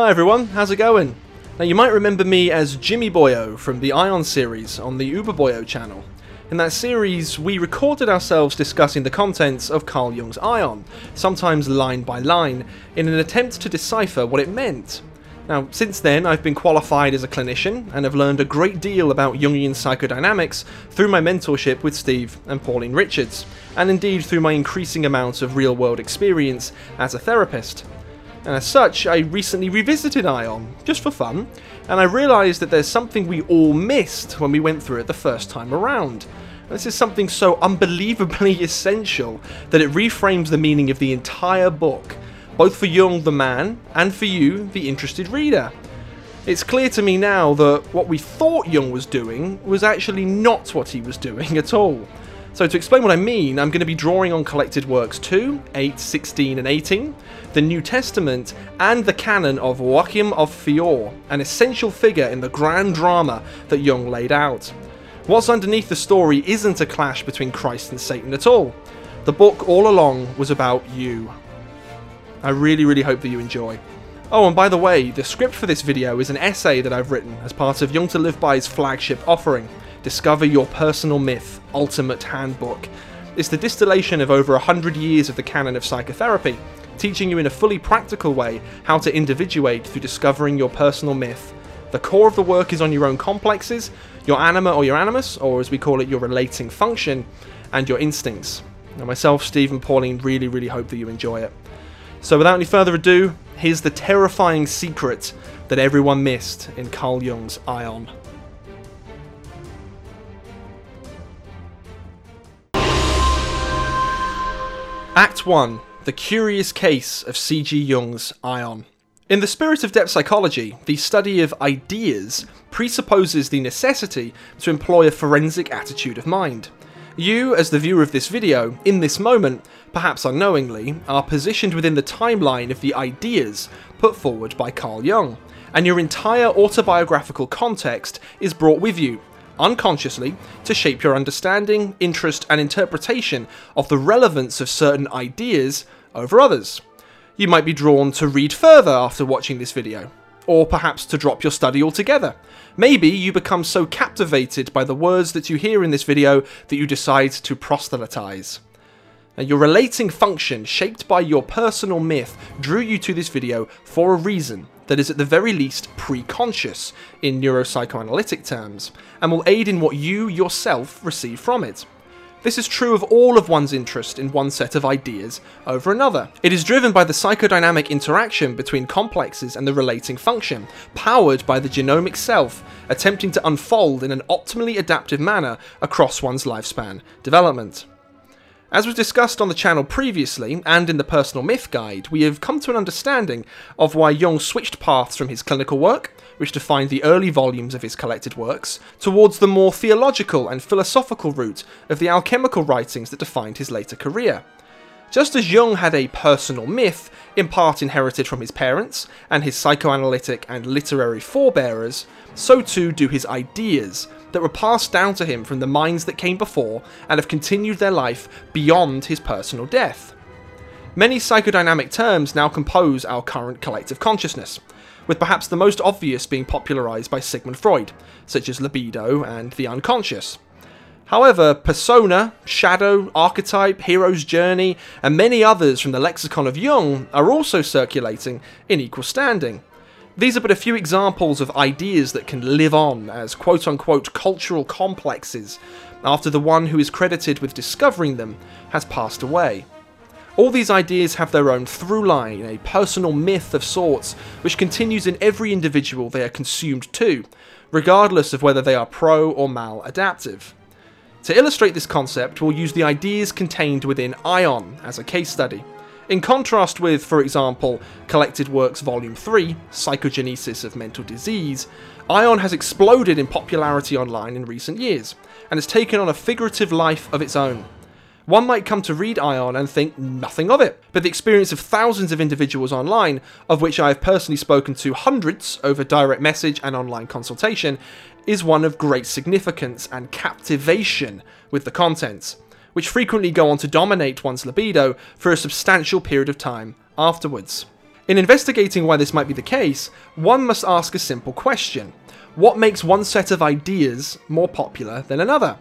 Hi everyone, how's it going? Now you might remember me as Jimmy Boyo from the Aion series on the Uberboyo channel. In that series, we recorded ourselves discussing the contents of Carl Jung's Aion, sometimes line by line, in an attempt to decipher what it meant. Now, since then, I've been qualified as a clinician and have learned a great deal about Jungian psychodynamics through my mentorship with Steve and Pauline Richards, and indeed through my increasing amount of real world experience as a therapist. And as such, I recently revisited Aion, just for fun, and I realised that there's something we all missed when we went through it the first time around. This is something so unbelievably essential that it reframes the meaning of the entire book, both for Jung the man and for you, the interested reader. It's clear to me now that what we thought Jung was doing was actually not what he was doing at all. So, to explain what I mean, I'm going to be drawing on collected works 2, 8, 16, and 18, the New Testament, and the canon of Joachim of Fiore, an essential figure in the grand drama that Jung laid out. What's underneath the story isn't a clash between Christ and Satan at all. The book all along was about you. I really, really hope that you enjoy. Oh, and by the way, the script for this video is an essay that I've written as part of Jung to Live By's flagship offering. Discover Your Personal Myth Ultimate Handbook. It's the distillation of over 100 years of the canon of psychotherapy, teaching you in a fully practical way how to individuate through discovering your personal myth. The core of the work is on your own complexes, your anima or your animus, or as we call it, your relating function, and your instincts. Now, myself, Steve, and Pauline really, really hope that you enjoy it. So, without any further ado, here's the terrifying secret that everyone missed in Carl Jung's Aion. Act 1 The Curious Case of C.G. Jung's Aion. In the spirit of depth psychology, the study of ideas presupposes the necessity to employ a forensic attitude of mind. You, as the viewer of this video, in this moment, perhaps unknowingly, are positioned within the timeline of the ideas put forward by Carl Jung, and your entire autobiographical context is brought with you unconsciously to shape your understanding, interest, and interpretation of the relevance of certain ideas over others. You might be drawn to read further after watching this video, or perhaps to drop your study altogether. Maybe you become so captivated by the words that you hear in this video that you decide to proselytize. Now, your relating function, shaped by your personal myth, drew you to this video for a reason that is at the very least pre-conscious in neuropsychoanalytic terms, and will aid in what you yourself receive from it. This is true of all of one's interest in one set of ideas over another. It is driven by the psychodynamic interaction between complexes and the relating function, powered by the genomic self, attempting to unfold in an optimally adaptive manner across one's lifespan development. As was discussed on the channel previously, and in the Personal Myth Guide, we have come to an understanding of why Jung switched paths from his clinical work, which defined the early volumes of his collected works, towards the more theological and philosophical route of the alchemical writings that defined his later career. Just as Jung had a personal myth, in part inherited from his parents and his psychoanalytic and literary forebearers, so too do his ideas, that were passed down to him from the minds that came before and have continued their life beyond his personal death. Many psychodynamic terms now compose our current collective consciousness, with perhaps the most obvious being popularized by Sigmund Freud, such as libido and the unconscious. However, persona, shadow, archetype, hero's journey, and many others from the lexicon of Jung are also circulating in equal standing. These are but a few examples of ideas that can live on as quote unquote cultural complexes after the one who is credited with discovering them has passed away. All these ideas have their own through line, a personal myth of sorts, which continues in every individual they are consumed to, regardless of whether they are pro or maladaptive. To illustrate this concept, we'll use the ideas contained within Aion as a case study. In contrast with, for example, Collected Works Volume 3, Psychogenesis of Mental Disease, Aion has exploded in popularity online in recent years, and has taken on a figurative life of its own. One might come to read Aion and think nothing of it, but the experience of thousands of individuals online, of which I have personally spoken to hundreds over direct message and online consultation, is one of great significance and captivation with the contents which frequently go on to dominate one's libido for a substantial period of time afterwards. In investigating why this might be the case, one must ask a simple question What makes one set of ideas more popular than another?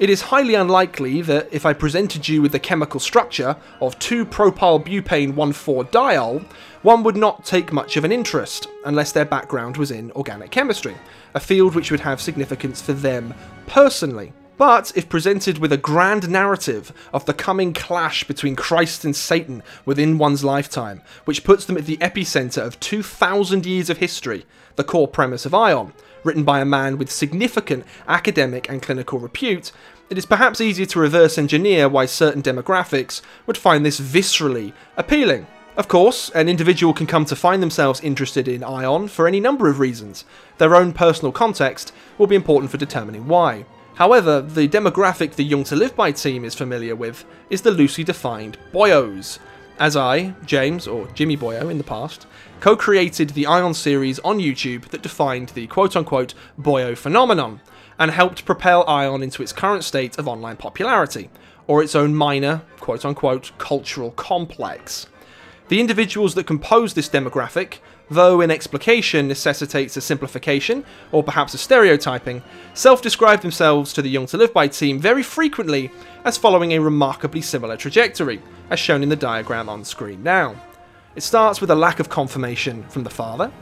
It is highly unlikely that if I presented you with the chemical structure of 2-propyl-butane 1,4-diol, one would not take much of an interest, unless their background was in organic chemistry, a field which would have significance for them personally. But if presented with a grand narrative of the coming clash between Christ and Satan within one's lifetime, which puts them at the epicenter of 2,000 years of history, the core premise of Aion, written by a man with significant academic and clinical repute, it is perhaps easier to reverse engineer why certain demographics would find this viscerally appealing. Of course, an individual can come to find themselves interested in Aion for any number of reasons. Their own personal context will be important for determining why. However, the demographic the Jung to Live By team is familiar with is the loosely defined boyos, as I, James, or Jimmy Boyo in the past, co created the Aion series on YouTube that defined the quote unquote Boyo phenomenon, and helped propel Aion into its current state of online popularity, or its own minor, quote unquote, cultural complex. The individuals that compose this demographic, though in explication necessitates a simplification or perhaps a stereotyping, self describe themselves to the Jung to Live By team very frequently as following a remarkably similar trajectory, as shown in the diagram on screen now. It starts with a lack of confirmation from the father,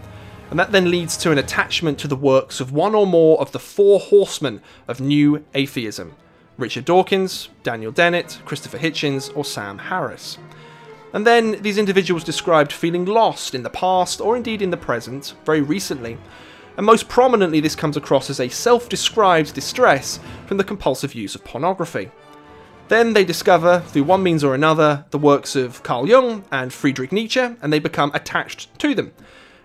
and that then leads to an attachment to the works of one or more of the four horsemen of new atheism Richard Dawkins, Daniel Dennett, Christopher Hitchens, or Sam Harris. And then these individuals described feeling lost in the past or indeed in the present, very recently. And most prominently, this comes across as a self described distress from the compulsive use of pornography. Then they discover, through one means or another, the works of Carl Jung and Friedrich Nietzsche, and they become attached to them.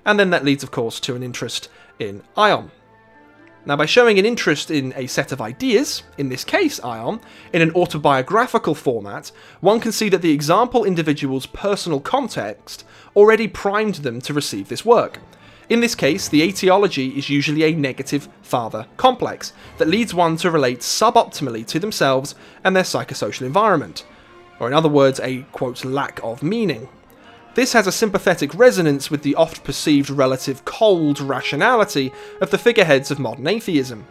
And then that leads, of course, to an interest in Aion. Now, by showing an interest in a set of ideas, in this case, Aion, in an autobiographical format, one can see that the example individual's personal context already primed them to receive this work. In this case, the etiology is usually a negative father complex that leads one to relate suboptimally to themselves and their psychosocial environment, or in other words, a quote lack of meaning. This has a sympathetic resonance with the oft perceived relative cold rationality of the figureheads of modern atheism.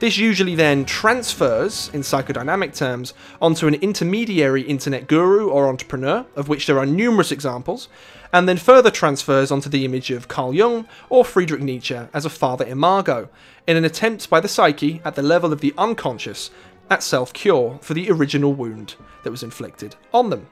This usually then transfers, in psychodynamic terms, onto an intermediary internet guru or entrepreneur, of which there are numerous examples, and then further transfers onto the image of Carl Jung or Friedrich Nietzsche as a father imago, in an attempt by the psyche at the level of the unconscious at self cure for the original wound that was inflicted on them.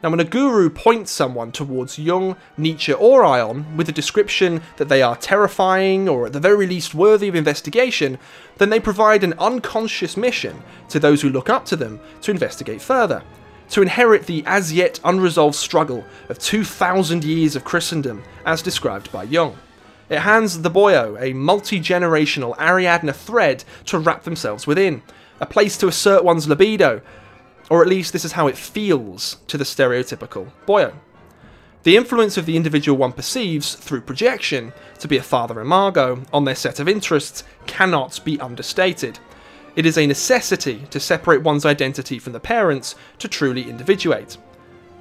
Now, when a guru points someone towards Jung, Nietzsche, or Aion with a description that they are terrifying or at the very least worthy of investigation, then they provide an unconscious mission to those who look up to them to investigate further, to inherit the as yet unresolved struggle of 2,000 years of Christendom as described by Jung. It hands the boyo a multi generational Ariadne thread to wrap themselves within, a place to assert one's libido, or at least this is how it feels to the stereotypical boyo. The influence of the individual one perceives through projection to be a father imago on their set of interests cannot be understated. It is a necessity to separate one's identity from the parents to truly individuate.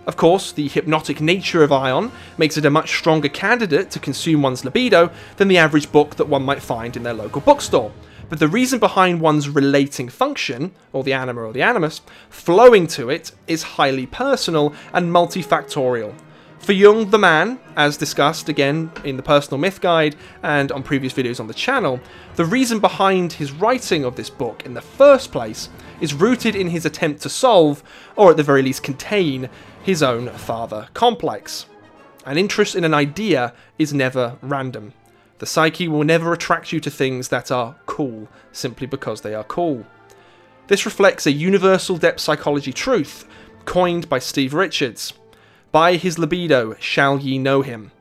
Of course, the hypnotic nature of Aion makes it a much stronger candidate to consume one's libido than the average book that one might find in their local bookstore, but the reason behind one's relating function, or the anima or the animus, flowing to it is highly personal and multifactorial. For Jung, the man, as discussed again in the Personal Myth Guide and on previous videos on the channel, the reason behind his writing of this book in the first place is rooted in his attempt to solve, or at the very least contain, his own father complex. An interest in an idea is never random. The psyche will never attract you to things that are cool simply because they are cool. This reflects a universal depth psychology truth coined by Steve Richards. By his libido shall ye know him.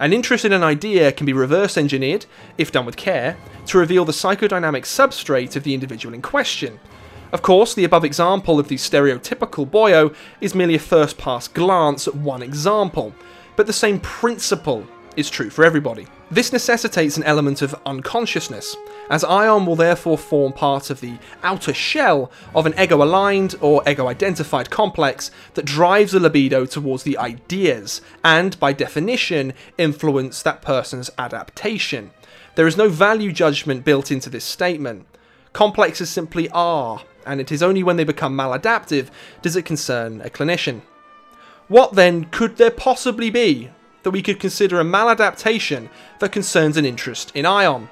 An interest in an idea can be reverse engineered, if done with care, to reveal the psychodynamic substrate of the individual in question. Of course, the above example of the stereotypical boyo is merely a first pass glance at one example, but the same principle is true for everybody. This necessitates an element of unconsciousness, as Aion will therefore form part of the outer shell of an ego aligned or ego identified complex that drives a libido towards the ideas and, by definition, influence that person's adaptation. There is no value judgment built into this statement. Complexes simply are, and it is only when they become maladaptive does it concern a clinician. What then could there possibly be that we could consider a maladaptation that concerns an interest in Aion?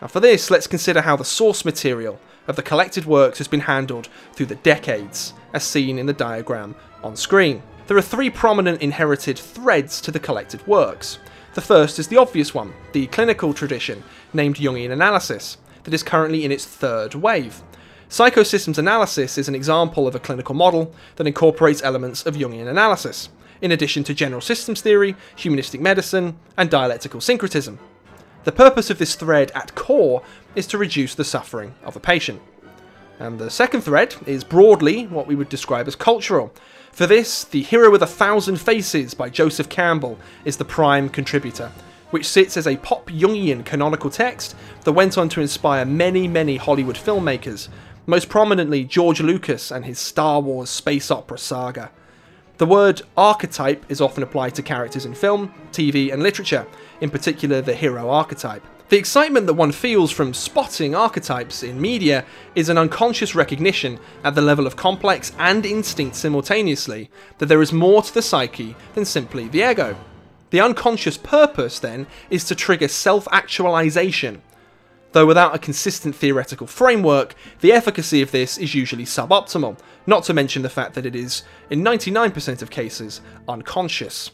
Now, for this, let's consider how the source material of the collected works has been handled through the decades, as seen in the diagram on screen. There are three prominent inherited threads to the collected works. The first is the obvious one, the clinical tradition, named Jungian analysis, that is currently in its third wave. Psychosystems analysis is an example of a clinical model that incorporates elements of Jungian analysis, in addition to general systems theory, humanistic medicine, and dialectical syncretism. The purpose of this thread at core is to reduce the suffering of a patient. And the second thread is broadly what we would describe as cultural. For this, The Hero with a Thousand Faces by Joseph Campbell is the prime contributor, which sits as a pop Jungian canonical text that went on to inspire many, many Hollywood filmmakers, most prominently George Lucas and his Star Wars space opera saga. The word archetype is often applied to characters in film, TV, and literature, in particular the hero archetype. The excitement that one feels from spotting archetypes in media is an unconscious recognition at the level of complex and instinct simultaneously that there is more to the psyche than simply the ego. The unconscious purpose, then, is to trigger self actualization, Though without a consistent theoretical framework, the efficacy of this is usually suboptimal, not to mention the fact that it is, in 99% of cases, unconscious.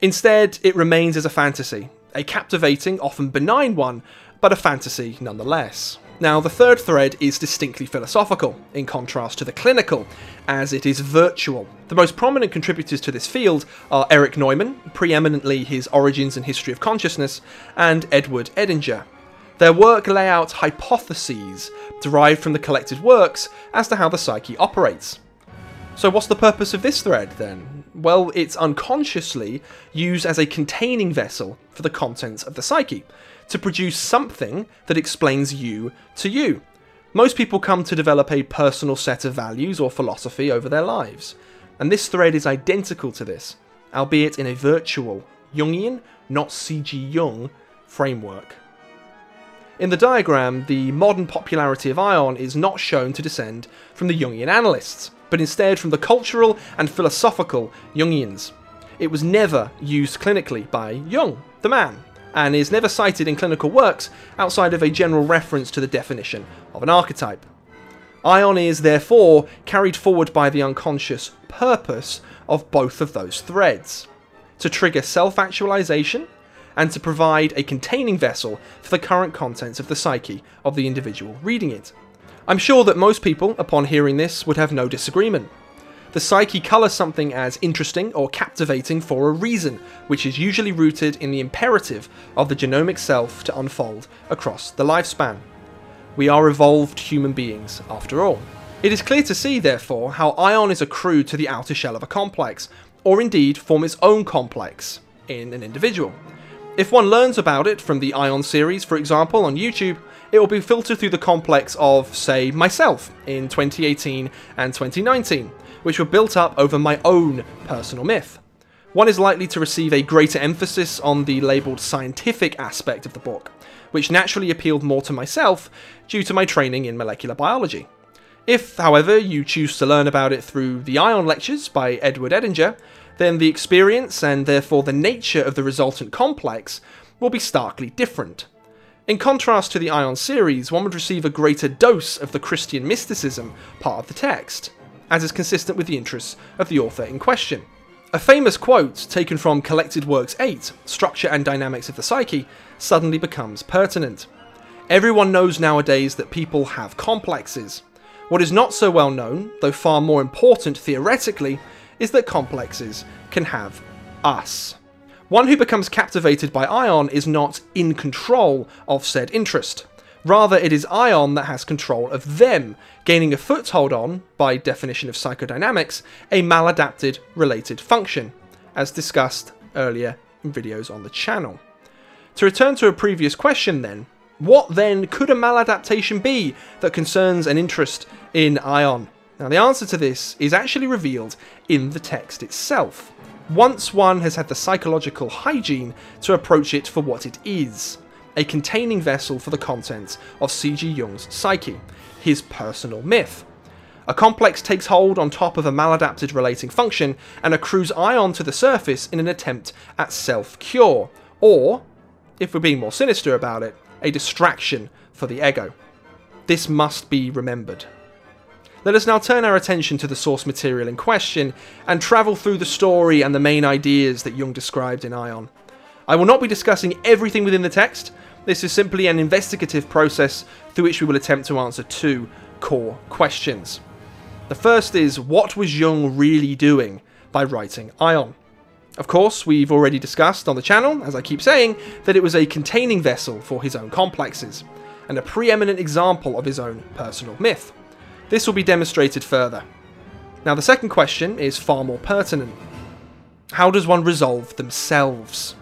Instead, it remains as a fantasy, a captivating, often benign one, but a fantasy nonetheless. Now, the third thread is distinctly philosophical, in contrast to the clinical, as it is virtual. The most prominent contributors to this field are Erich Neumann, preeminently his Origins and History of Consciousness, and Edward Edinger, their work lay out hypotheses derived from the collected works as to how the psyche operates. So, what's the purpose of this thread then? Well, it's unconsciously used as a containing vessel for the contents of the psyche, to produce something that explains you to you. Most people come to develop a personal set of values or philosophy over their lives, and this thread is identical to this, albeit in a virtual, Jungian, not CG Jung, framework. In the diagram, the modern popularity of Aion is not shown to descend from the Jungian analysts, but instead from the cultural and philosophical Jungians. It was never used clinically by Jung, the man, and is never cited in clinical works outside of a general reference to the definition of an archetype. Aion is, therefore, carried forward by the unconscious purpose of both of those threads to trigger self actualization and to provide a containing vessel for the current contents of the psyche of the individual reading it. I'm sure that most people, upon hearing this, would have no disagreement. The psyche colours something as interesting or captivating for a reason, which is usually rooted in the imperative of the genomic self to unfold across the lifespan. We are evolved human beings, after all. It is clear to see, therefore, how Aion is accrued to the outer shell of a complex, or indeed form its own complex in an individual. If one learns about it from the Aion series, for example, on YouTube, it will be filtered through the complex of, say, myself in 2018 and 2019, which were built up over my own personal myth. One is likely to receive a greater emphasis on the labelled scientific aspect of the book, which naturally appealed more to myself due to my training in molecular biology. If, however, you choose to learn about it through the Aion Lectures by Edward Edinger, then the experience and therefore the nature of the resultant complex will be starkly different. In contrast to the Aion series, one would receive a greater dose of the Christian mysticism part of the text, as is consistent with the interests of the author in question. A famous quote taken from Collected Works 8, Structure and Dynamics of the Psyche, suddenly becomes pertinent. Everyone knows nowadays that people have complexes. What is not so well known, though far more important theoretically, is that complexes can have us. One who becomes captivated by Aion is not in control of said interest. Rather, it is Aion that has control of them, gaining a foothold on, by definition of psychodynamics, a maladapted related function, as discussed earlier in videos on the channel. To return to a previous question then, what then could a maladaptation be that concerns an interest in Aion? Now, the answer to this is actually revealed in the text itself, once one has had the psychological hygiene to approach it for what it is a containing vessel for the contents of C.G. Jung's psyche, his personal myth. A complex takes hold on top of a maladapted relating function and accrues Aion to the surface in an attempt at self cure, or, if we're being more sinister about it, a distraction for the ego. This must be remembered. Let us now turn our attention to the source material in question and travel through the story and the main ideas that Jung described in Aion. I will not be discussing everything within the text, this is simply an investigative process through which we will attempt to answer two core questions. The first is what was Jung really doing by writing Aion? Of course, we've already discussed on the channel, as I keep saying, that it was a containing vessel for his own complexes, and a preeminent example of his own personal myth. This will be demonstrated further. Now, the second question is far more pertinent. How does one resolve themselves?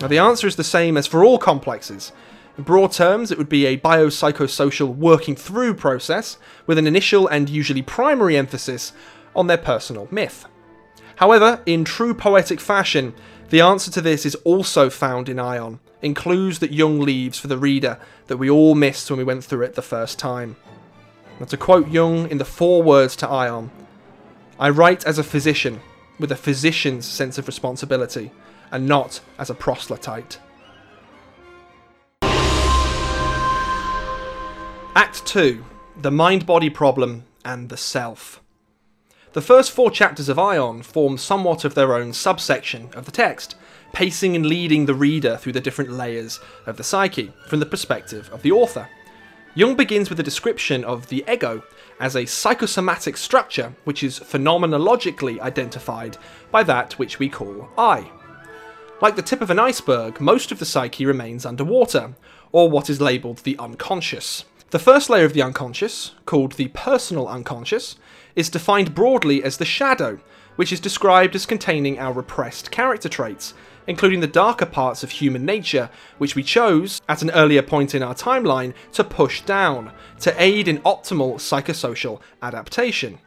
Now, the answer is the same as for all complexes. In broad terms, it would be a biopsychosocial working through process with an initial and usually primary emphasis on their personal myth. However, in true poetic fashion, the answer to this is also found in Aion, in clues that Jung leaves for the reader that we all missed when we went through it the first time. Now, to quote Jung in the forewords to Aion, I write as a physician, with a physician's sense of responsibility, and not as a proselyte. Act 2 The Mind Body Problem and the Self. The first four chapters of Aion form somewhat of their own subsection of the text, pacing and leading the reader through the different layers of the psyche from the perspective of the author. Jung begins with a description of the ego as a psychosomatic structure which is phenomenologically identified by that which we call I. Like the tip of an iceberg, most of the psyche remains underwater, or what is labelled the unconscious. The first layer of the unconscious, called the personal unconscious, is defined broadly as the shadow, which is described as containing our repressed character traits, including the darker parts of human nature, which we chose, at an earlier point in our timeline, to push down, to aid in optimal psychosocial adaptation.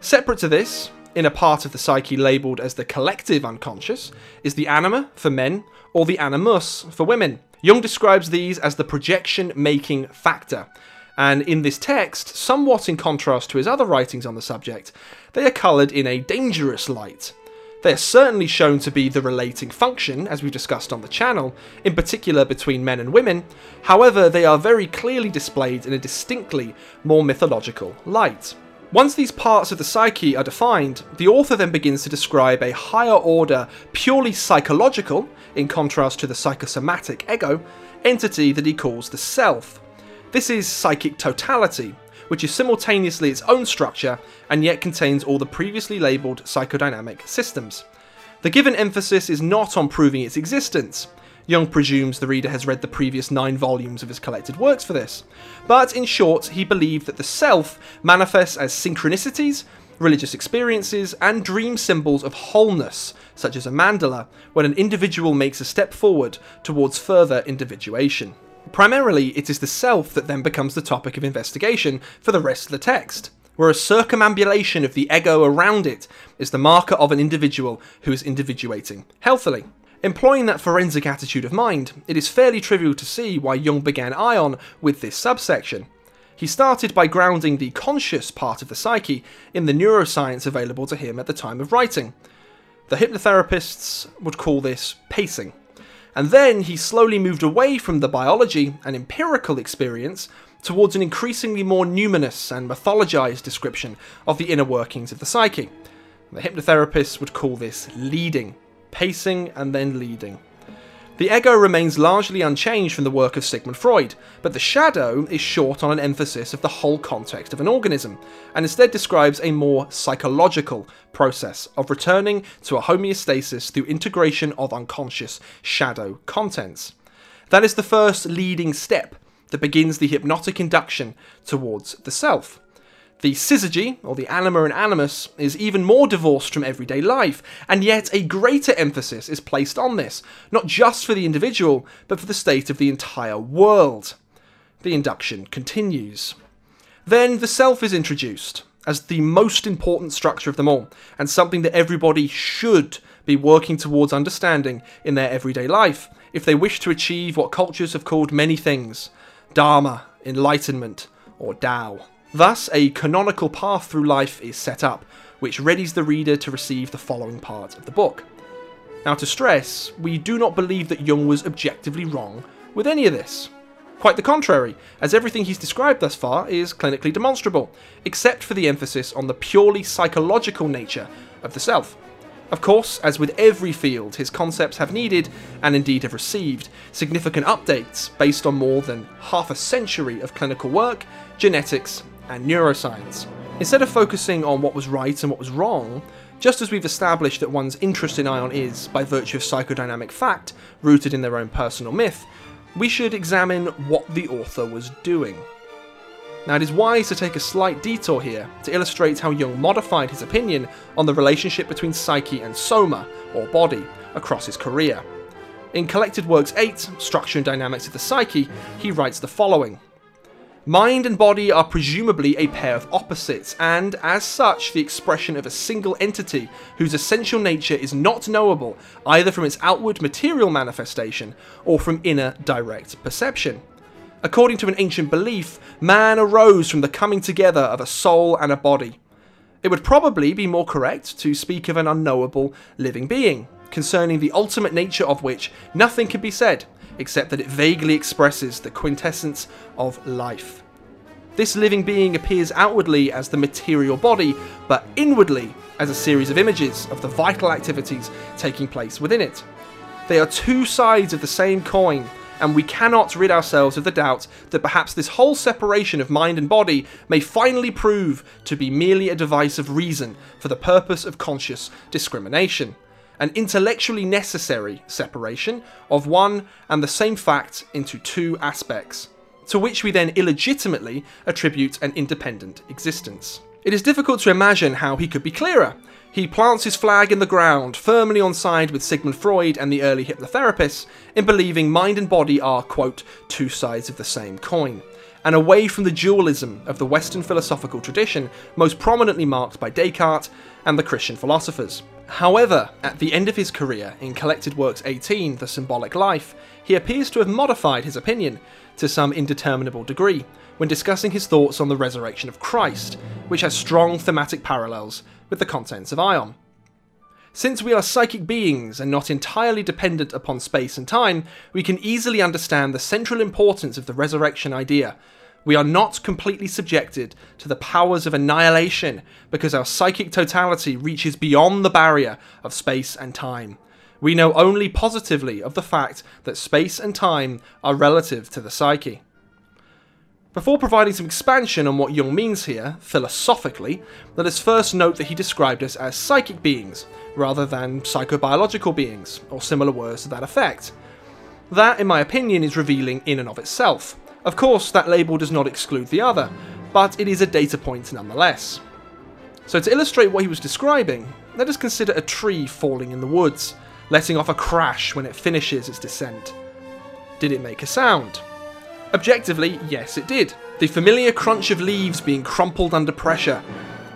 Separate to this, in a part of the psyche labelled as the collective unconscious, is the anima for men, or the animus for women. Jung describes these as the projection making factor, and in this text, somewhat in contrast to his other writings on the subject, they are coloured in a dangerous light. They are certainly shown to be the relating function, as we've discussed on the channel, in particular between men and women, however, they are very clearly displayed in a distinctly more mythological light. Once these parts of the psyche are defined, the author then begins to describe a higher order, purely psychological, in contrast to the psychosomatic ego, entity that he calls the self. This is psychic totality, which is simultaneously its own structure and yet contains all the previously labelled psychodynamic systems. The given emphasis is not on proving its existence. Jung presumes the reader has read the previous nine volumes of his collected works for this. But in short, he believed that the self manifests as synchronicities, religious experiences, and dream symbols of wholeness, such as a mandala, when an individual makes a step forward towards further individuation. Primarily, it is the self that then becomes the topic of investigation for the rest of the text, whereas circumambulation of the ego around it is the marker of an individual who is individuating healthily. Employing that forensic attitude of mind, it is fairly trivial to see why Jung began Aion with this subsection. He started by grounding the conscious part of the psyche in the neuroscience available to him at the time of writing. The hypnotherapists would call this pacing and then he slowly moved away from the biology and empirical experience towards an increasingly more numinous and mythologized description of the inner workings of the psyche. The hypnotherapists would call this leading, pacing and then leading. The ego remains largely unchanged from the work of Sigmund Freud, but the shadow is short on an emphasis of the whole context of an organism, and instead describes a more psychological process of returning to a homeostasis through integration of unconscious shadow contents. That is the first leading step that begins the hypnotic induction towards the self. The syzygy, or the anima and animus, is even more divorced from everyday life, and yet a greater emphasis is placed on this, not just for the individual, but for the state of the entire world. The induction continues. Then the self is introduced as the most important structure of them all, and something that everybody should be working towards understanding in their everyday life if they wish to achieve what cultures have called many things Dharma, enlightenment, or Tao. Thus, a canonical path through life is set up, which readies the reader to receive the following part of the book. Now, to stress, we do not believe that Jung was objectively wrong with any of this. Quite the contrary, as everything he's described thus far is clinically demonstrable, except for the emphasis on the purely psychological nature of the self. Of course, as with every field, his concepts have needed, and indeed have received, significant updates based on more than half a century of clinical work, genetics, and neuroscience. Instead of focusing on what was right and what was wrong, just as we've established that one's interest in Aion is, by virtue of psychodynamic fact, rooted in their own personal myth, we should examine what the author was doing. Now, it is wise to take a slight detour here to illustrate how Jung modified his opinion on the relationship between psyche and soma, or body, across his career. In Collected Works 8, Structure and Dynamics of the Psyche, he writes the following Mind and body are presumably a pair of opposites, and as such, the expression of a single entity whose essential nature is not knowable either from its outward material manifestation or from inner direct perception. According to an ancient belief, man arose from the coming together of a soul and a body. It would probably be more correct to speak of an unknowable living being, concerning the ultimate nature of which nothing can be said, except that it vaguely expresses the quintessence of life. This living being appears outwardly as the material body, but inwardly as a series of images of the vital activities taking place within it. They are two sides of the same coin, and we cannot rid ourselves of the doubt that perhaps this whole separation of mind and body may finally prove to be merely a device of reason for the purpose of conscious discrimination an intellectually necessary separation of one and the same fact into two aspects, to which we then illegitimately attribute an independent existence. It is difficult to imagine how he could be clearer. He plants his flag in the ground, firmly on side with Sigmund Freud and the early hypnotherapists, in believing mind and body are, quote, two sides of the same coin and away from the dualism of the Western philosophical tradition, most prominently marked by Descartes and the Christian philosophers. However, at the end of his career in Collected Works 18, The Symbolic Life, he appears to have modified his opinion to some indeterminable degree when discussing his thoughts on the resurrection of Christ, which has strong thematic parallels with the contents of Aion. Since we are psychic beings and not entirely dependent upon space and time, we can easily understand the central importance of the resurrection idea we are not completely subjected to the powers of annihilation because our psychic totality reaches beyond the barrier of space and time. We know only positively of the fact that space and time are relative to the psyche. Before providing some expansion on what Jung means here, philosophically, let us first note that he described us as psychic beings, rather than psychobiological beings, or similar words to that effect. That, in my opinion, is revealing in and of itself. Of course, that label does not exclude the other, but it is a data point nonetheless. So to illustrate what he was describing, let us consider a tree falling in the woods, letting off a crash when it finishes its descent. Did it make a sound? Objectively, yes it did. The familiar crunch of leaves being crumpled under pressure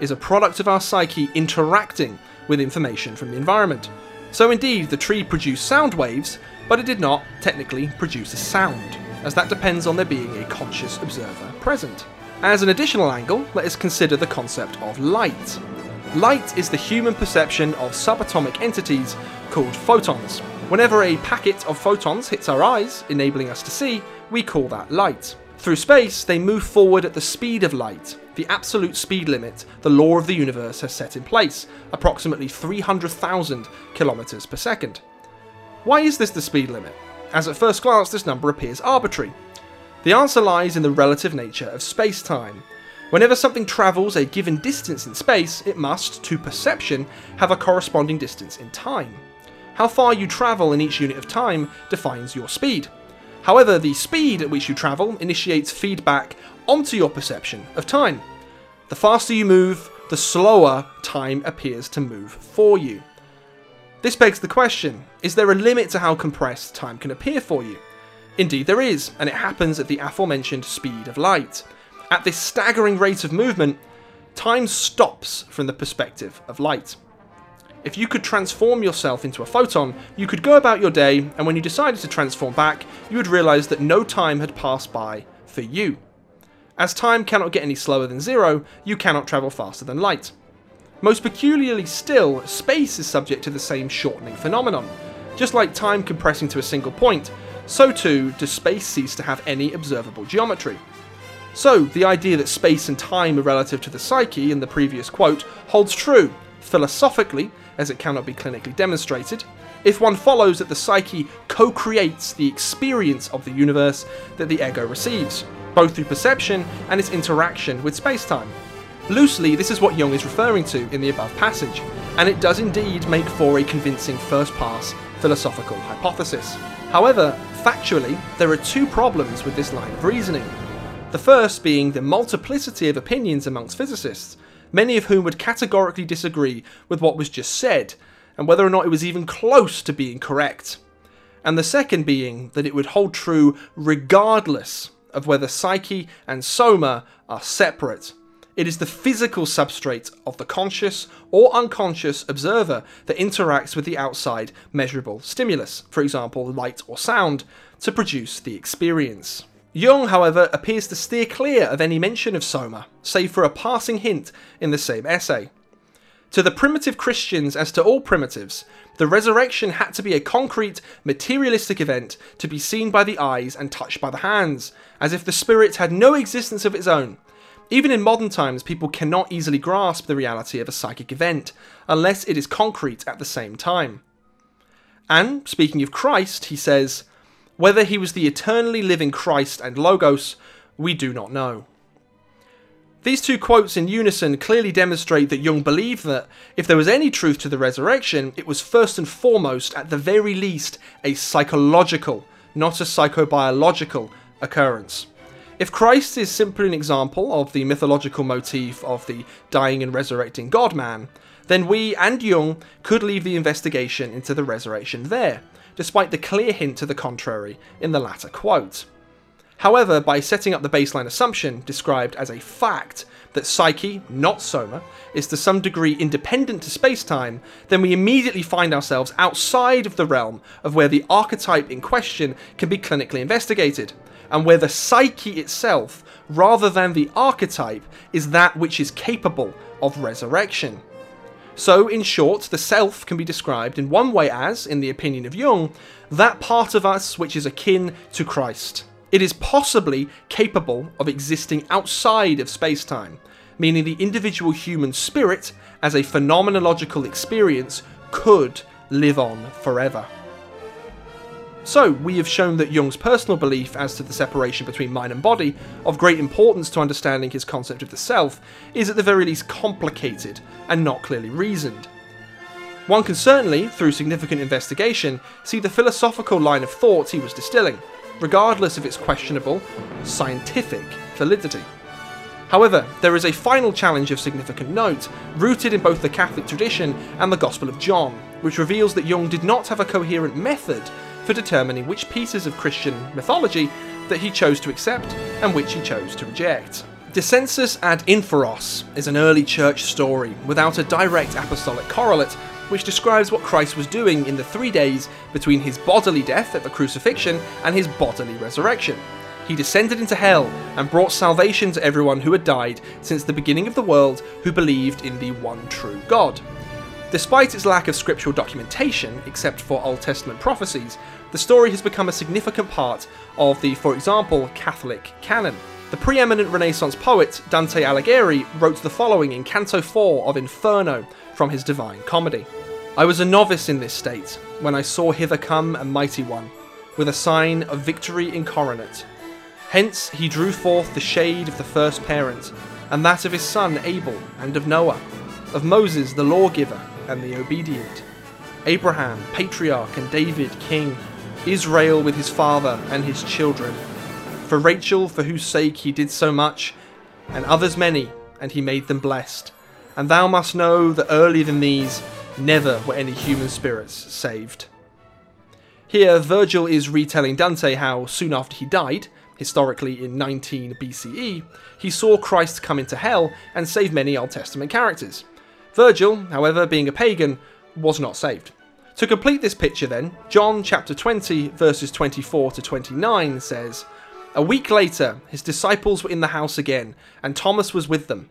is a product of our psyche interacting with information from the environment. So indeed, the tree produced sound waves, but it did not technically produce a sound as that depends on there being a conscious observer present. As an additional angle, let us consider the concept of light. Light is the human perception of subatomic entities called photons. Whenever a packet of photons hits our eyes, enabling us to see, we call that light. Through space, they move forward at the speed of light, the absolute speed limit the law of the universe has set in place, approximately 300,000 kilometers per second. Why is this the speed limit? As at first glance this number appears arbitrary. The answer lies in the relative nature of space-time. Whenever something travels a given distance in space, it must, to perception, have a corresponding distance in time. How far you travel in each unit of time defines your speed. However, the speed at which you travel initiates feedback onto your perception of time. The faster you move, the slower time appears to move for you. This begs the question is there a limit to how compressed time can appear for you? Indeed, there is, and it happens at the aforementioned speed of light. At this staggering rate of movement, time stops from the perspective of light. If you could transform yourself into a photon, you could go about your day, and when you decided to transform back, you would realize that no time had passed by for you. As time cannot get any slower than zero, you cannot travel faster than light. Most peculiarly still, space is subject to the same shortening phenomenon. Just like time compressing to a single point, so too does space cease to have any observable geometry. So, the idea that space and time are relative to the psyche in the previous quote holds true, philosophically, as it cannot be clinically demonstrated, if one follows that the psyche co creates the experience of the universe that the ego receives, both through perception and its interaction with space-time. Loosely, this is what Jung is referring to in the above passage, and it does indeed make for a convincing first pass philosophical hypothesis. However, factually, there are two problems with this line of reasoning. The first being the multiplicity of opinions amongst physicists, many of whom would categorically disagree with what was just said, and whether or not it was even close to being correct. And the second being that it would hold true regardless of whether psyche and soma are separate. It is the physical substrate of the conscious or unconscious observer that interacts with the outside measurable stimulus, for example, light or sound, to produce the experience. Jung, however, appears to steer clear of any mention of soma, save for a passing hint in the same essay. To the primitive Christians, as to all primitives, the resurrection had to be a concrete, materialistic event to be seen by the eyes and touched by the hands, as if the spirit had no existence of its own. Even in modern times, people cannot easily grasp the reality of a psychic event, unless it is concrete at the same time. And, speaking of Christ, he says, Whether he was the eternally living Christ and Logos, we do not know. These two quotes in unison clearly demonstrate that Jung believed that, if there was any truth to the resurrection, it was first and foremost, at the very least, a psychological, not a psychobiological occurrence. If Christ is simply an example of the mythological motif of the dying and resurrecting God man, then we and Jung could leave the investigation into the resurrection there, despite the clear hint to the contrary in the latter quote. However, by setting up the baseline assumption, described as a fact, that psyche, not soma, is to some degree independent to space-time, then we immediately find ourselves outside of the realm of where the archetype in question can be clinically investigated, and where the psyche itself, rather than the archetype, is that which is capable of resurrection. So, in short, the self can be described in one way as, in the opinion of Jung, that part of us which is akin to Christ. It is possibly capable of existing outside of space time, meaning the individual human spirit, as a phenomenological experience, could live on forever. So, we have shown that Jung's personal belief as to the separation between mind and body, of great importance to understanding his concept of the self, is at the very least complicated and not clearly reasoned. One can certainly, through significant investigation, see the philosophical line of thought he was distilling regardless of its questionable scientific validity. However, there is a final challenge of significant note, rooted in both the Catholic tradition and the Gospel of John, which reveals that Jung did not have a coherent method for determining which pieces of Christian mythology that he chose to accept and which he chose to reject. Descensus ad Inferos is an early church story without a direct apostolic correlate which describes what Christ was doing in the three days between his bodily death at the crucifixion and his bodily resurrection. He descended into hell and brought salvation to everyone who had died since the beginning of the world who believed in the one true God. Despite its lack of scriptural documentation, except for Old Testament prophecies, the story has become a significant part of the, for example, Catholic canon. The preeminent Renaissance poet Dante Alighieri wrote the following in Canto 4 of Inferno from his Divine Comedy. I was a novice in this state when I saw hither come a mighty one, with a sign of victory incoronate. Hence he drew forth the shade of the first parent, and that of his son Abel, and of Noah, of Moses the lawgiver and the obedient, Abraham, patriarch, and David, king, Israel with his father and his children, for Rachel, for whose sake he did so much, and others many, and he made them blessed. And thou must know that earlier than these, never were any human spirits saved. Here, Virgil is retelling Dante how, soon after he died, historically in 19 BCE, he saw Christ come into hell and save many Old Testament characters. Virgil, however, being a pagan, was not saved. To complete this picture, then, John chapter 20, verses 24 to 29 says, A week later, his disciples were in the house again, and Thomas was with them.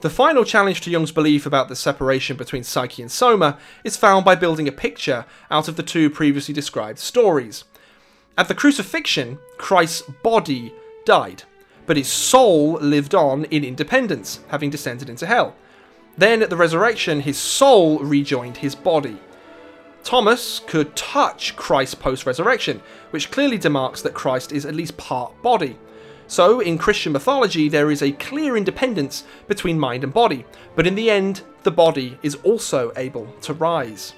The final challenge to Jung's belief about the separation between Psyche and Soma is found by building a picture out of the two previously described stories. At the crucifixion, Christ's body died, but his soul lived on in independence, having descended into hell. Then at the resurrection, his soul rejoined his body. Thomas could touch Christ post resurrection, which clearly demarks that Christ is at least part body. So, in Christian mythology, there is a clear independence between mind and body, but in the end, the body is also able to rise.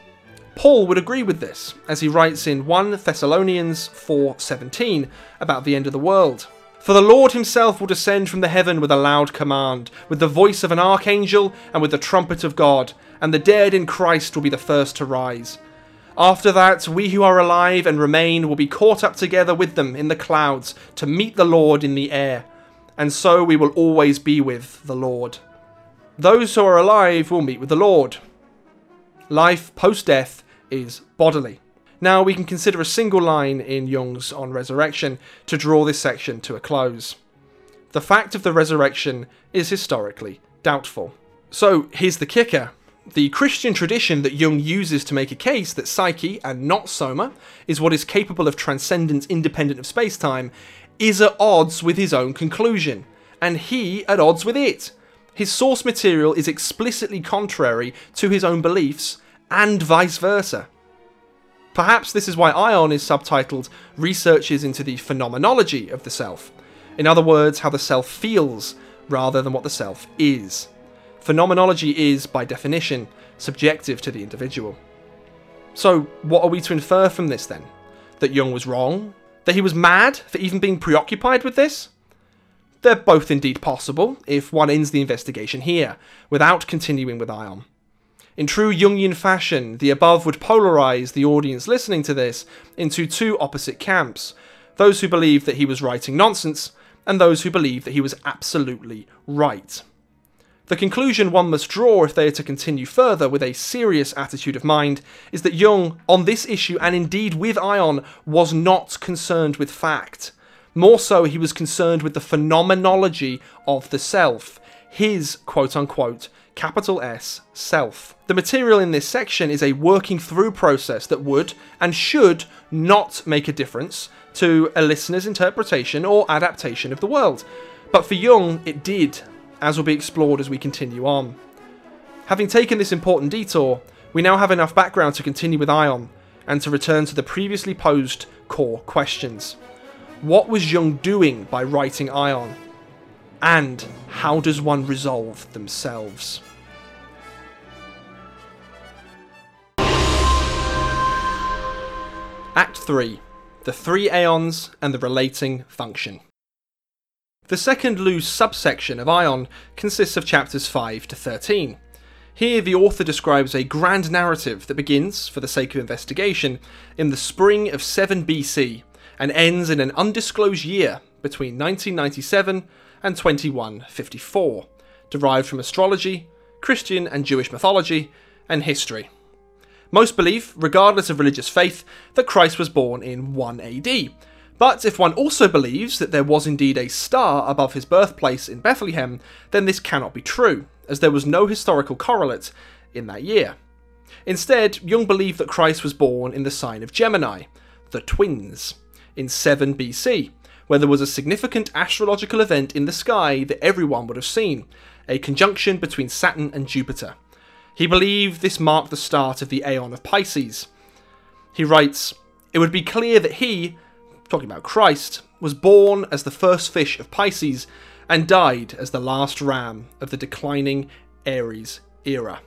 Paul would agree with this, as he writes in 1 Thessalonians 4:17 about the end of the world. For the Lord himself will descend from the heaven with a loud command, with the voice of an archangel, and with the trumpet of God, and the dead in Christ will be the first to rise. After that, we who are alive and remain will be caught up together with them in the clouds to meet the Lord in the air, and so we will always be with the Lord. Those who are alive will meet with the Lord. Life post death is bodily. Now we can consider a single line in Jung's On Resurrection to draw this section to a close. The fact of the resurrection is historically doubtful. So here's the kicker the Christian tradition that Jung uses to make a case that Psyche, and not Soma, is what is capable of transcendence independent of space-time, is at odds with his own conclusion, and he at odds with it. His source material is explicitly contrary to his own beliefs, and vice versa. Perhaps this is why Aion is subtitled Researches into the Phenomenology of the Self. In other words, how the self feels rather than what the self is. Phenomenology is, by definition, subjective to the individual. So, what are we to infer from this then? That Jung was wrong? That he was mad for even being preoccupied with this? They're both indeed possible if one ends the investigation here, without continuing with Aion. In true Jungian fashion, the above would polarize the audience listening to this into two opposite camps those who believe that he was writing nonsense, and those who believe that he was absolutely right. The conclusion one must draw if they are to continue further with a serious attitude of mind is that Jung, on this issue and indeed with Aion, was not concerned with fact. More so, he was concerned with the phenomenology of the self, his quote unquote capital S self. The material in this section is a working through process that would and should not make a difference to a listener's interpretation or adaptation of the world. But for Jung, it did, as will be explored as we continue on. Having taken this important detour, we now have enough background to continue with Aion, and to return to the previously posed core questions. What was Jung doing by writing Aion? And how does one resolve themselves? Act 3 The Three Aeons and the Relating Function. The second loose subsection of Aion consists of chapters 5 to 13. Here, the author describes a grand narrative that begins, for the sake of investigation, in the spring of 7 BC and ends in an undisclosed year between 1997 and 2154, derived from astrology, Christian and Jewish mythology, and history. Most believe, regardless of religious faith, that Christ was born in 1 AD, but if one also believes that there was indeed a star above his birthplace in Bethlehem, then this cannot be true, as there was no historical correlate in that year. Instead, Jung believed that Christ was born in the sign of Gemini, the twins, in 7 BC, where there was a significant astrological event in the sky that everyone would have seen a conjunction between Saturn and Jupiter. He believed this marked the start of the Aeon of Pisces. He writes, It would be clear that he, talking about Christ, was born as the first fish of Pisces and died as the last ram of the declining Aries era.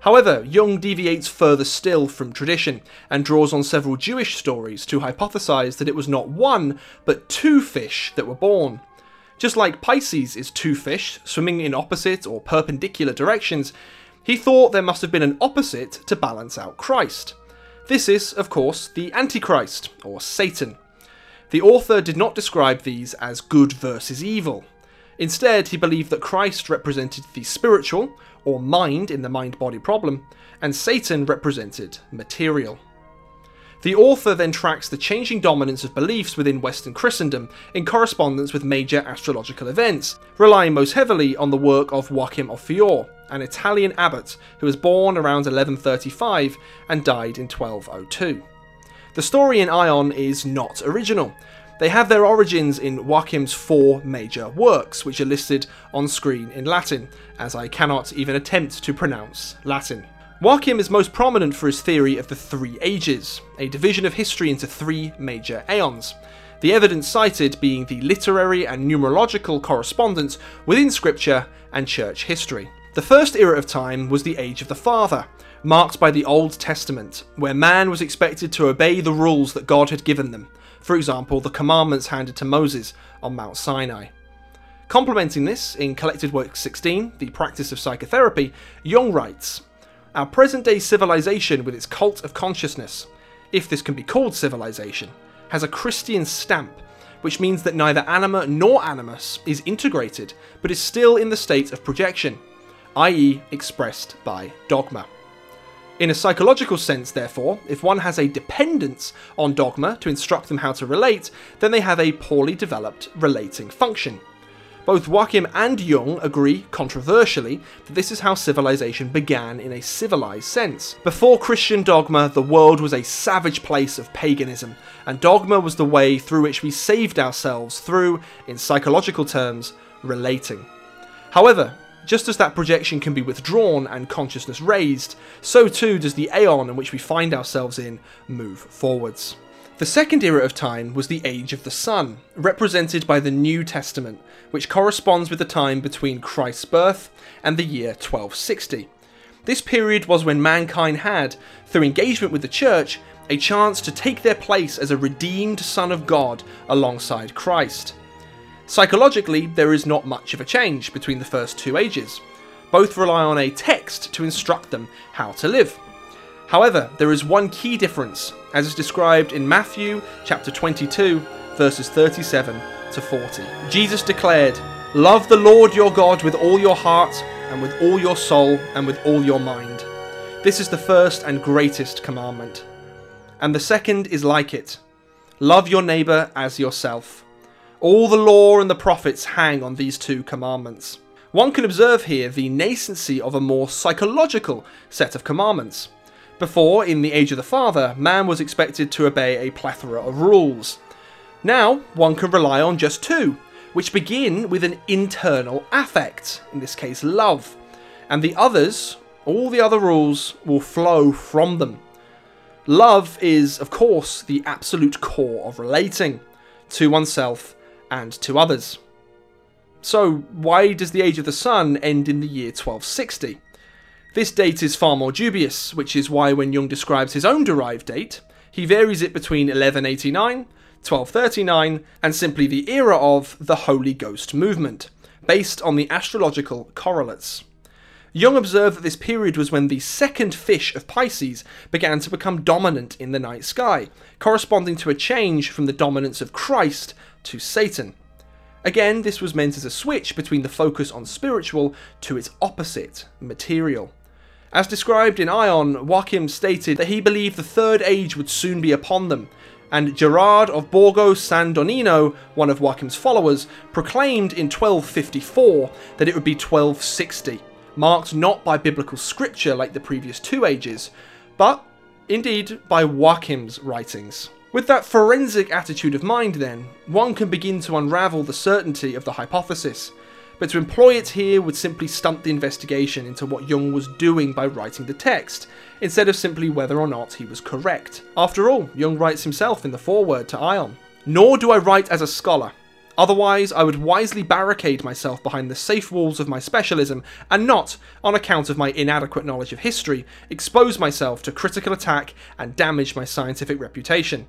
However, Jung deviates further still from tradition and draws on several Jewish stories to hypothesize that it was not one, but two fish that were born. Just like Pisces is two fish swimming in opposite or perpendicular directions, he thought there must have been an opposite to balance out Christ. This is, of course, the Antichrist, or Satan. The author did not describe these as good versus evil. Instead, he believed that Christ represented the spiritual, or mind in the mind body problem, and Satan represented material. The author then tracks the changing dominance of beliefs within Western Christendom in correspondence with major astrological events, relying most heavily on the work of Joachim of Fiore, an Italian abbot who was born around 1135 and died in 1202. The story in Aion is not original. They have their origins in Joachim's four major works, which are listed on screen in Latin, as I cannot even attempt to pronounce Latin. Joachim is most prominent for his theory of the Three Ages, a division of history into three major aeons. The evidence cited being the literary and numerological correspondence within scripture and church history. The first era of time was the Age of the Father, marked by the Old Testament, where man was expected to obey the rules that God had given them, for example, the commandments handed to Moses on Mount Sinai. Complementing this, in Collected Work 16, The Practice of Psychotherapy, Jung writes our present day civilization, with its cult of consciousness, if this can be called civilization, has a Christian stamp, which means that neither anima nor animus is integrated, but is still in the state of projection, i.e., expressed by dogma. In a psychological sense, therefore, if one has a dependence on dogma to instruct them how to relate, then they have a poorly developed relating function. Both Joachim and Jung agree, controversially, that this is how civilization began in a civilized sense. Before Christian dogma, the world was a savage place of paganism, and dogma was the way through which we saved ourselves through, in psychological terms, relating. However, just as that projection can be withdrawn and consciousness raised, so too does the aeon in which we find ourselves in move forwards. The second era of time was the Age of the Son, represented by the New Testament, which corresponds with the time between Christ's birth and the year 1260. This period was when mankind had, through engagement with the Church, a chance to take their place as a redeemed Son of God alongside Christ. Psychologically, there is not much of a change between the first two ages. Both rely on a text to instruct them how to live. However, there is one key difference, as is described in Matthew chapter 22, verses 37 to 40. Jesus declared, Love the Lord your God with all your heart, and with all your soul, and with all your mind. This is the first and greatest commandment. And the second is like it love your neighbour as yourself. All the law and the prophets hang on these two commandments. One can observe here the nascency of a more psychological set of commandments. Before, in the Age of the Father, man was expected to obey a plethora of rules. Now, one can rely on just two, which begin with an internal affect, in this case love, and the others, all the other rules, will flow from them. Love is, of course, the absolute core of relating to oneself and to others. So, why does the Age of the Son end in the year 1260? This date is far more dubious, which is why when Jung describes his own derived date, he varies it between 1189, 1239, and simply the era of the Holy Ghost movement, based on the astrological correlates. Jung observed that this period was when the second fish of Pisces began to become dominant in the night sky, corresponding to a change from the dominance of Christ to Satan. Again, this was meant as a switch between the focus on spiritual to its opposite, material. As described in Aion, Joachim stated that he believed the Third Age would soon be upon them, and Gerard of Borgo San Donino, one of Joachim's followers, proclaimed in 1254 that it would be 1260, marked not by biblical scripture like the previous two ages, but indeed by Joachim's writings. With that forensic attitude of mind, then, one can begin to unravel the certainty of the hypothesis but to employ it here would simply stunt the investigation into what Jung was doing by writing the text, instead of simply whether or not he was correct. After all, Jung writes himself in the foreword to Aion. Nor do I write as a scholar. Otherwise, I would wisely barricade myself behind the safe walls of my specialism and not, on account of my inadequate knowledge of history, expose myself to critical attack and damage my scientific reputation.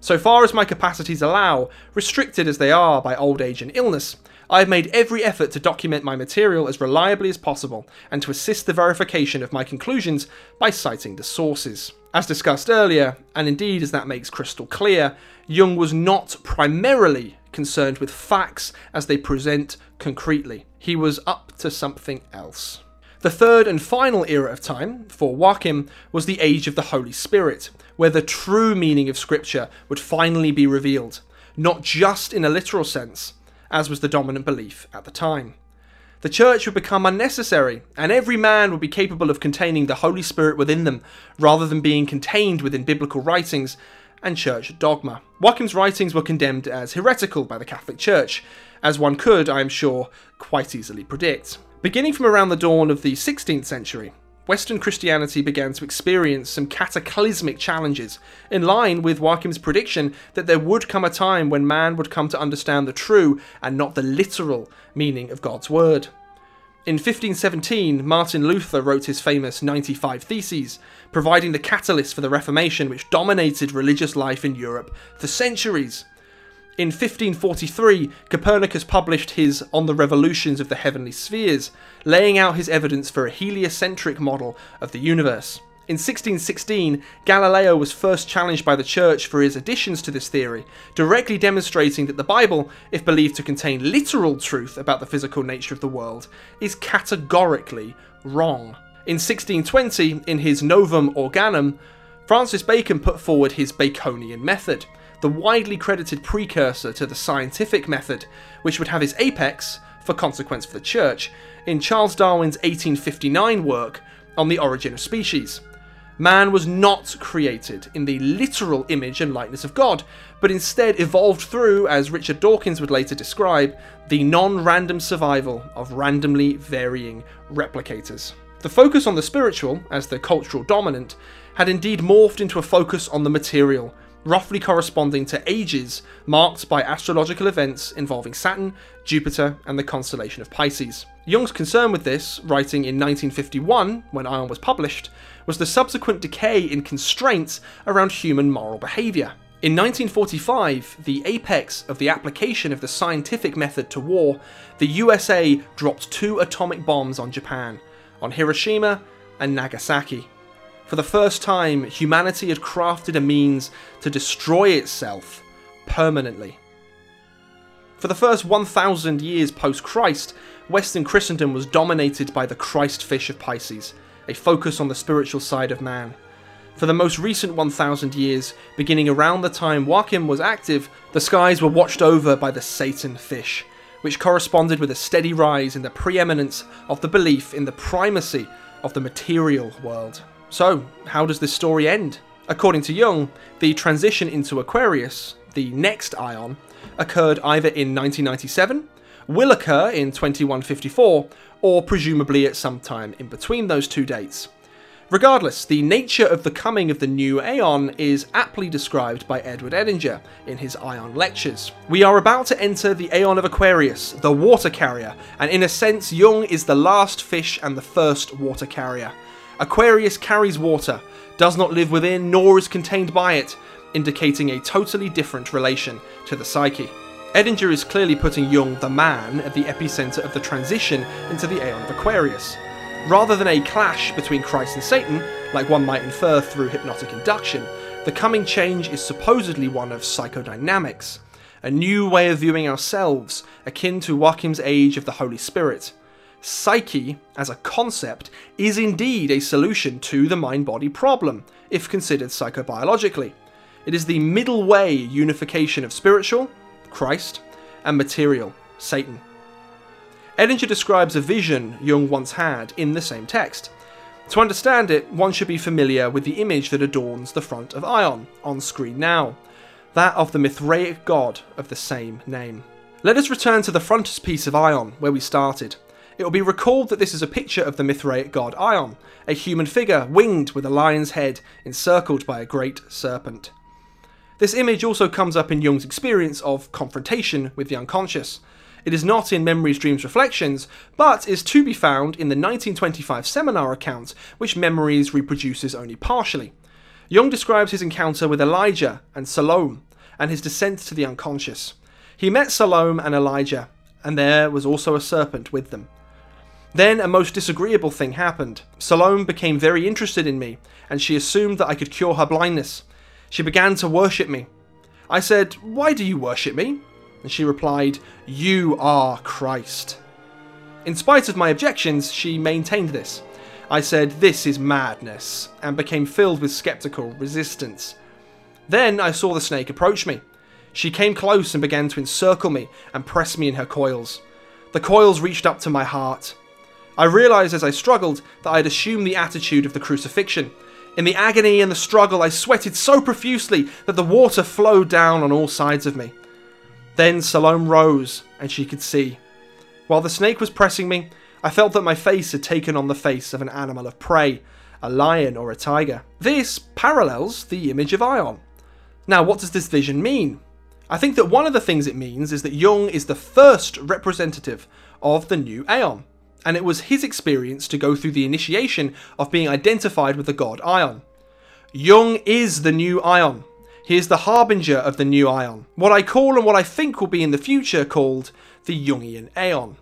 So far as my capacities allow, restricted as they are by old age and illness, I have made every effort to document my material as reliably as possible and to assist the verification of my conclusions by citing the sources. As discussed earlier, and indeed as that makes crystal clear, Jung was not primarily concerned with facts as they present concretely. He was up to something else. The third and final era of time, for Joachim, was the age of the Holy Spirit, where the true meaning of Scripture would finally be revealed, not just in a literal sense, as was the dominant belief at the time. The church would become unnecessary, and every man would be capable of containing the Holy Spirit within them, rather than being contained within biblical writings and church dogma. Joachim's writings were condemned as heretical by the Catholic Church, as one could, I am sure, quite easily predict. Beginning from around the dawn of the 16th century, Western Christianity began to experience some cataclysmic challenges, in line with Joachim's prediction that there would come a time when man would come to understand the true and not the literal meaning of God's Word. In 1517, Martin Luther wrote his famous 95 Theses, providing the catalyst for the Reformation which dominated religious life in Europe for centuries. In 1543, Copernicus published his On the Revolutions of the Heavenly Spheres, laying out his evidence for a heliocentric model of the universe. In 1616, Galileo was first challenged by the Church for his additions to this theory, directly demonstrating that the Bible, if believed to contain literal truth about the physical nature of the world, is categorically wrong. In 1620, in his Novum Organum, Francis Bacon put forward his Baconian method, the widely credited precursor to the scientific method, which would have its apex, for consequence for the Church, in Charles Darwin's 1859 work on the origin of species. Man was not created in the literal image and likeness of God, but instead evolved through, as Richard Dawkins would later describe, the non random survival of randomly varying replicators. The focus on the spiritual, as the cultural dominant, had indeed morphed into a focus on the material, roughly corresponding to ages marked by astrological events involving Saturn, Jupiter, and the constellation of Pisces. Jung's concern with this, writing in 1951, when Aion was published, was the subsequent decay in constraints around human moral behaviour. In 1945, the apex of the application of the scientific method to war, the USA dropped two atomic bombs on Japan, on Hiroshima and Nagasaki. For the first time, humanity had crafted a means to destroy itself permanently. For the first 1,000 years post Christ, Western Christendom was dominated by the Christ fish of Pisces, a focus on the spiritual side of man. For the most recent 1,000 years, beginning around the time Joachim was active, the skies were watched over by the Satan fish, which corresponded with a steady rise in the preeminence of the belief in the primacy of the material world. So, how does this story end? According to Jung, the transition into Aquarius, the next ion, occurred either in 1997, will occur in 2154, or presumably at some time in between those two dates. Regardless, the nature of the coming of the new Aeon is aptly described by Edward Edinger in his Aion lectures. We are about to enter the Aeon of Aquarius, the water carrier, and in a sense, Jung is the last fish and the first water carrier. Aquarius carries water, does not live within, nor is contained by it, indicating a totally different relation to the psyche. Edinger is clearly putting Jung, the man, at the epicenter of the transition into the Aeon of Aquarius. Rather than a clash between Christ and Satan, like one might infer through hypnotic induction, the coming change is supposedly one of psychodynamics, a new way of viewing ourselves, akin to Joachim's age of the Holy Spirit psyche, as a concept, is indeed a solution to the mind body problem, if considered psychobiologically. It is the middle way unification of spiritual, Christ, and material, Satan. Edinger describes a vision Jung once had in the same text. To understand it, one should be familiar with the image that adorns the front of Aion, on screen now, that of the Mithraic god of the same name. Let us return to the frontispiece of Aion, where we started. It will be recalled that this is a picture of the Mithraic god Aion, a human figure winged with a lion's head encircled by a great serpent. This image also comes up in Jung's experience of confrontation with the unconscious. It is not in Memories, Dreams, Reflections, but is to be found in the 1925 seminar account, which Memories reproduces only partially. Jung describes his encounter with Elijah and Salome, and his descent to the unconscious. He met Salome and Elijah, and there was also a serpent with them. Then a most disagreeable thing happened. Salome became very interested in me, and she assumed that I could cure her blindness. She began to worship me. I said, Why do you worship me? And she replied, You are Christ. In spite of my objections, she maintained this. I said, This is madness, and became filled with skeptical resistance. Then I saw the snake approach me. She came close and began to encircle me and press me in her coils. The coils reached up to my heart. I realized as I struggled that I had assumed the attitude of the crucifixion. In the agony and the struggle, I sweated so profusely that the water flowed down on all sides of me. Then Salome rose, and she could see. While the snake was pressing me, I felt that my face had taken on the face of an animal of prey, a lion or a tiger. This parallels the image of Aion. Now, what does this vision mean? I think that one of the things it means is that Jung is the first representative of the new Aeon and it was his experience to go through the initiation of being identified with the god Aion. Jung is the new Aion. He is the harbinger of the new Ion, what I call and what I think will be in the future called the Jungian Aeon.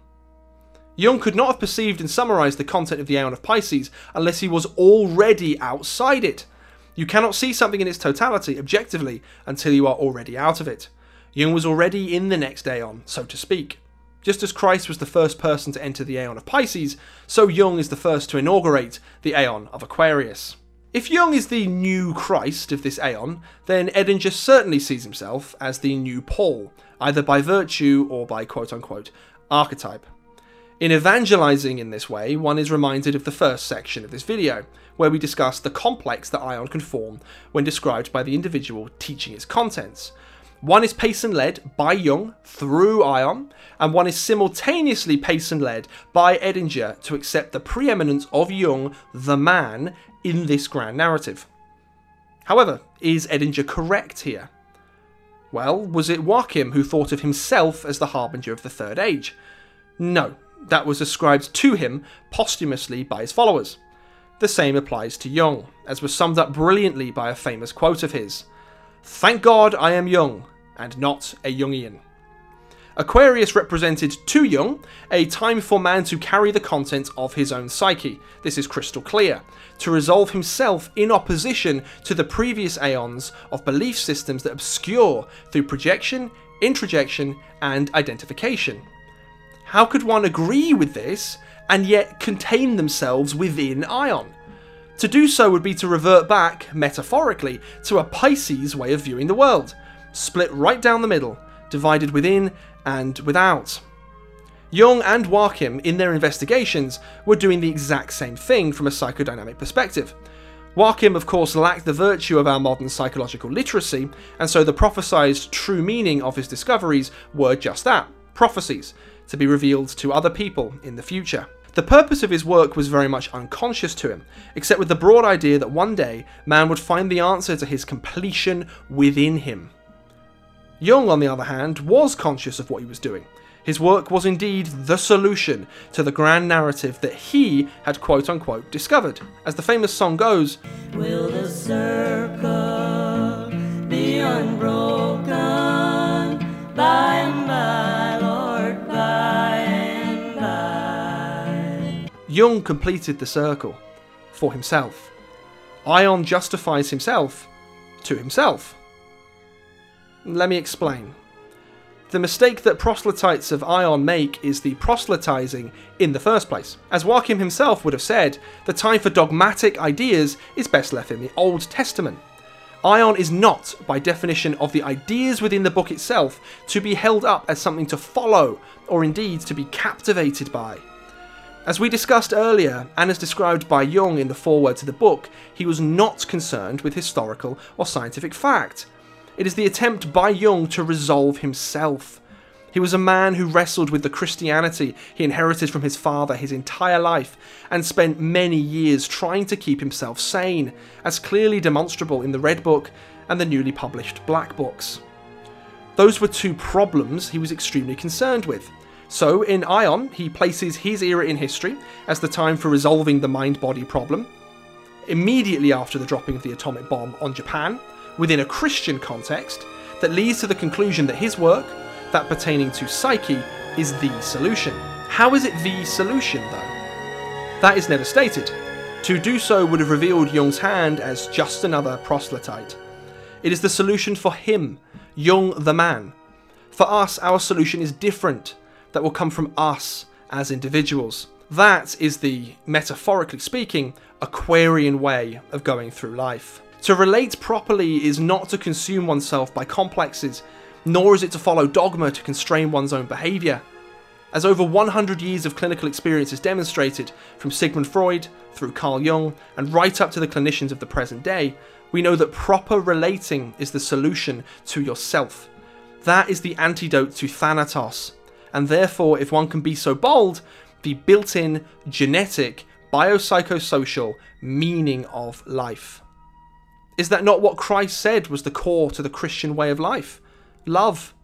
Jung could not have perceived and summarized the content of the Aeon of Pisces unless he was already outside it. You cannot see something in its totality objectively until you are already out of it. Jung was already in the next Aeon, so to speak. Just as Christ was the first person to enter the Aeon of Pisces, so Jung is the first to inaugurate the Aeon of Aquarius. If Jung is the new Christ of this Aeon, then Edinger certainly sees himself as the new Paul, either by virtue or by quote unquote archetype. In evangelizing in this way, one is reminded of the first section of this video, where we discuss the complex that Aion can form when described by the individual teaching its contents, one is pace and led by Jung through Aion, and one is simultaneously pace and led by Edinger to accept the preeminence of Jung, the man, in this grand narrative. However, is Edinger correct here? Well, was it Joachim who thought of himself as the harbinger of the Third Age? No, that was ascribed to him posthumously by his followers. The same applies to Jung, as was summed up brilliantly by a famous quote of his Thank God I am Jung, and not a Jungian. Aquarius represented to Jung, a time for man to carry the content of his own psyche, this is crystal clear, to resolve himself in opposition to the previous aeons of belief systems that obscure through projection, introjection, and identification. How could one agree with this and yet contain themselves within Aion? To do so would be to revert back, metaphorically, to a Pisces way of viewing the world, split right down the middle, divided within and without. Jung and Joachim, in their investigations, were doing the exact same thing from a psychodynamic perspective. Joachim, of course, lacked the virtue of our modern psychological literacy, and so the prophesied true meaning of his discoveries were just that prophecies, to be revealed to other people in the future. The purpose of his work was very much unconscious to him, except with the broad idea that one day man would find the answer to his completion within him. Jung, on the other hand, was conscious of what he was doing. His work was indeed the solution to the grand narrative that he had quote unquote discovered. As the famous song goes, Will the circle be unbroken by and by, Lord, by and by? Jung completed the circle for himself. Aion justifies himself to himself. Let me explain. The mistake that proselytes of Aion make is the proselytizing in the first place. As Joachim himself would have said, the time for dogmatic ideas is best left in the Old Testament. Aion is not, by definition of the ideas within the book itself, to be held up as something to follow, or indeed to be captivated by. As we discussed earlier, and as described by Jung in the foreword to the book, he was not concerned with historical or scientific fact. It is the attempt by Jung to resolve himself. He was a man who wrestled with the Christianity he inherited from his father his entire life and spent many years trying to keep himself sane, as clearly demonstrable in the Red Book and the newly published Black Books. Those were two problems he was extremely concerned with. So, in Aion, he places his era in history as the time for resolving the mind body problem. Immediately after the dropping of the atomic bomb on Japan, within a Christian context, that leads to the conclusion that his work, that pertaining to psyche, is the solution. How is it the solution, though? That is never stated. To do so would have revealed Jung's hand as just another proselyte. It is the solution for him, Jung the man. For us, our solution is different, that will come from us as individuals. That is the, metaphorically speaking, Aquarian way of going through life. To relate properly is not to consume oneself by complexes nor is it to follow dogma to constrain one's own behaviour. As over 100 years of clinical experience has demonstrated, from Sigmund Freud through Carl Jung and right up to the clinicians of the present day, we know that proper relating is the solution to yourself. That is the antidote to Thanatos, and therefore, if one can be so bold, the built in, genetic, biopsychosocial meaning of life. Is that not what Christ said was the core to the Christian way of life? love.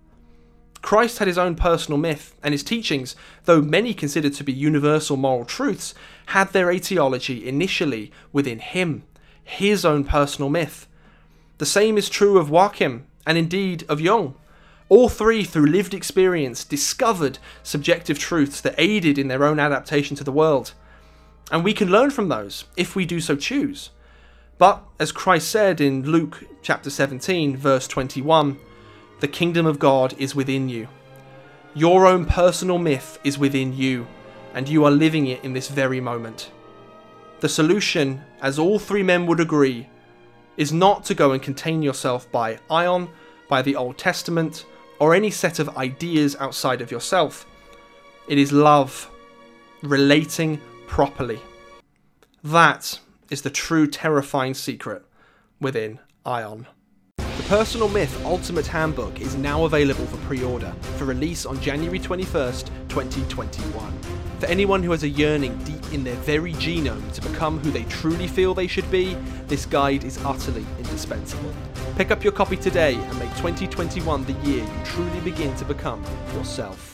Christ had his own personal myth, and his teachings, though many considered to be universal moral truths, had their etiology initially within him, his own personal myth. The same is true of Joachim, and indeed of Jung. All three, through lived experience, discovered subjective truths that aided in their own adaptation to the world. And we can learn from those, if we do so choose. But, as Christ said in Luke chapter 17, verse 21, the kingdom of God is within you. Your own personal myth is within you, and you are living it in this very moment. The solution, as all three men would agree, is not to go and contain yourself by Aion, by the Old Testament, or any set of ideas outside of yourself. It is love, relating properly. That is the true terrifying secret within Aion. The Personal Myth Ultimate Handbook is now available for pre order for release on January 21st, 2021. For anyone who has a yearning deep in their very genome to become who they truly feel they should be, this guide is utterly indispensable. Pick up your copy today and make 2021 the year you truly begin to become yourself.